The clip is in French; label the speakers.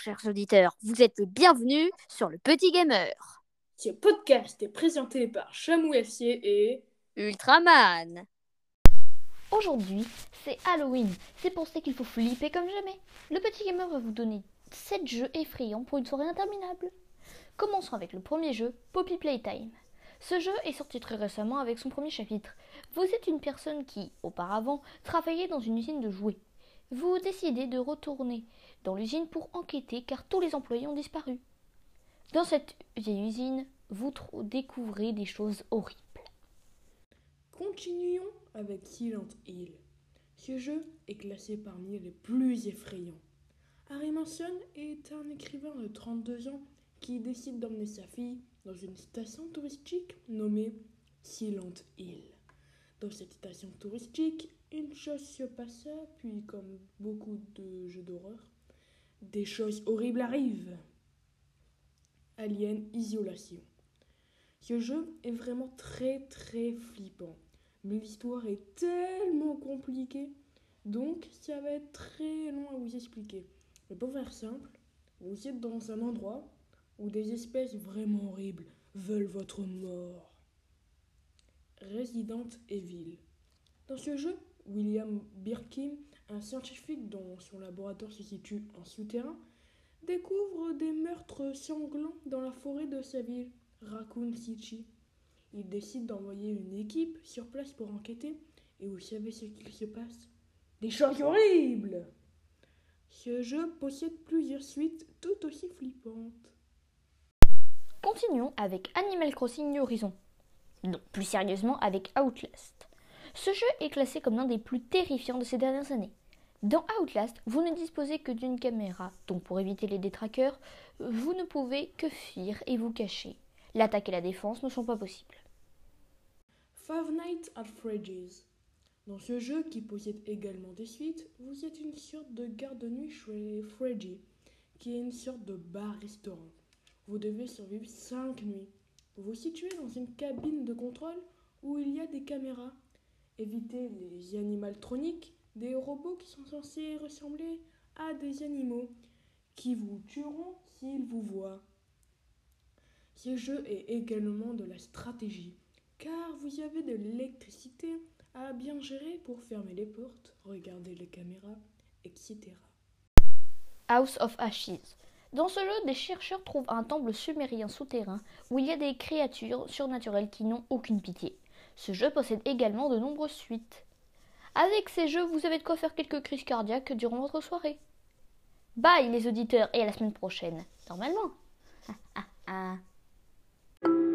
Speaker 1: chers auditeurs. Vous êtes les bienvenus sur le Petit Gamer.
Speaker 2: Ce podcast est présenté par Chamouassier et
Speaker 1: Ultraman.
Speaker 3: Aujourd'hui, c'est Halloween. C'est pour ça qu'il faut flipper comme jamais. Le Petit Gamer va vous donner 7 jeux effrayants pour une soirée interminable. Commençons avec le premier jeu, Poppy Playtime. Ce jeu est sorti très récemment avec son premier chapitre. Vous êtes une personne qui, auparavant, travaillait dans une usine de jouets. Vous décidez de retourner dans l'usine pour enquêter car tous les employés ont disparu. Dans cette vieille usine, vous découvrez des choses horribles.
Speaker 2: Continuons avec Silent Hill. Ce jeu est classé parmi les plus effrayants. Harry Manson est un écrivain de 32 ans qui décide d'emmener sa fille dans une station touristique nommée Silent Hill. Dans cette station touristique, une chose se passa, puis comme beaucoup de jeux d'horreur, des choses horribles arrivent. Alien Isolation. Ce jeu est vraiment très très flippant, mais l'histoire est tellement compliquée, donc ça va être très long à vous expliquer. Mais pour faire simple, vous êtes dans un endroit où des espèces vraiment horribles veulent votre mort. Resident Evil. Dans ce jeu, William Birkin, un scientifique dont son laboratoire se situe en souterrain, découvre des meurtres sanglants dans la forêt de sa ville, Raccoon City. Il décide d'envoyer une équipe sur place pour enquêter, et vous savez ce qu'il se passe? Des choses horribles Ce jeu possède plusieurs suites tout aussi flippantes.
Speaker 3: Continuons avec Animal Crossing Horizon. Non, plus sérieusement avec Outlast. Ce jeu est classé comme l'un des plus terrifiants de ces dernières années. Dans Outlast, vous ne disposez que d'une caméra, donc pour éviter les détraqueurs, vous ne pouvez que fuir et vous cacher. L'attaque et la défense ne sont pas possibles.
Speaker 2: Five Nights at Freddy's. Dans ce jeu qui possède également des suites, vous êtes une sorte de garde de nuit chez Freddy, qui est une sorte de bar-restaurant. Vous devez survivre 5 nuits. Vous vous situez dans une cabine de contrôle où il y a des caméras éviter les animaltroniques, des robots qui sont censés ressembler à des animaux, qui vous tueront s'ils vous voient. Ce jeu est également de la stratégie, car vous avez de l'électricité à bien gérer pour fermer les portes, regarder les caméras, etc.
Speaker 3: House of Ashes. Dans ce jeu, des chercheurs trouvent un temple sumérien souterrain où il y a des créatures surnaturelles qui n'ont aucune pitié. Ce jeu possède également de nombreuses suites. Avec ces jeux, vous avez de quoi faire quelques crises cardiaques durant votre soirée. Bye les auditeurs et à la semaine prochaine. Normalement.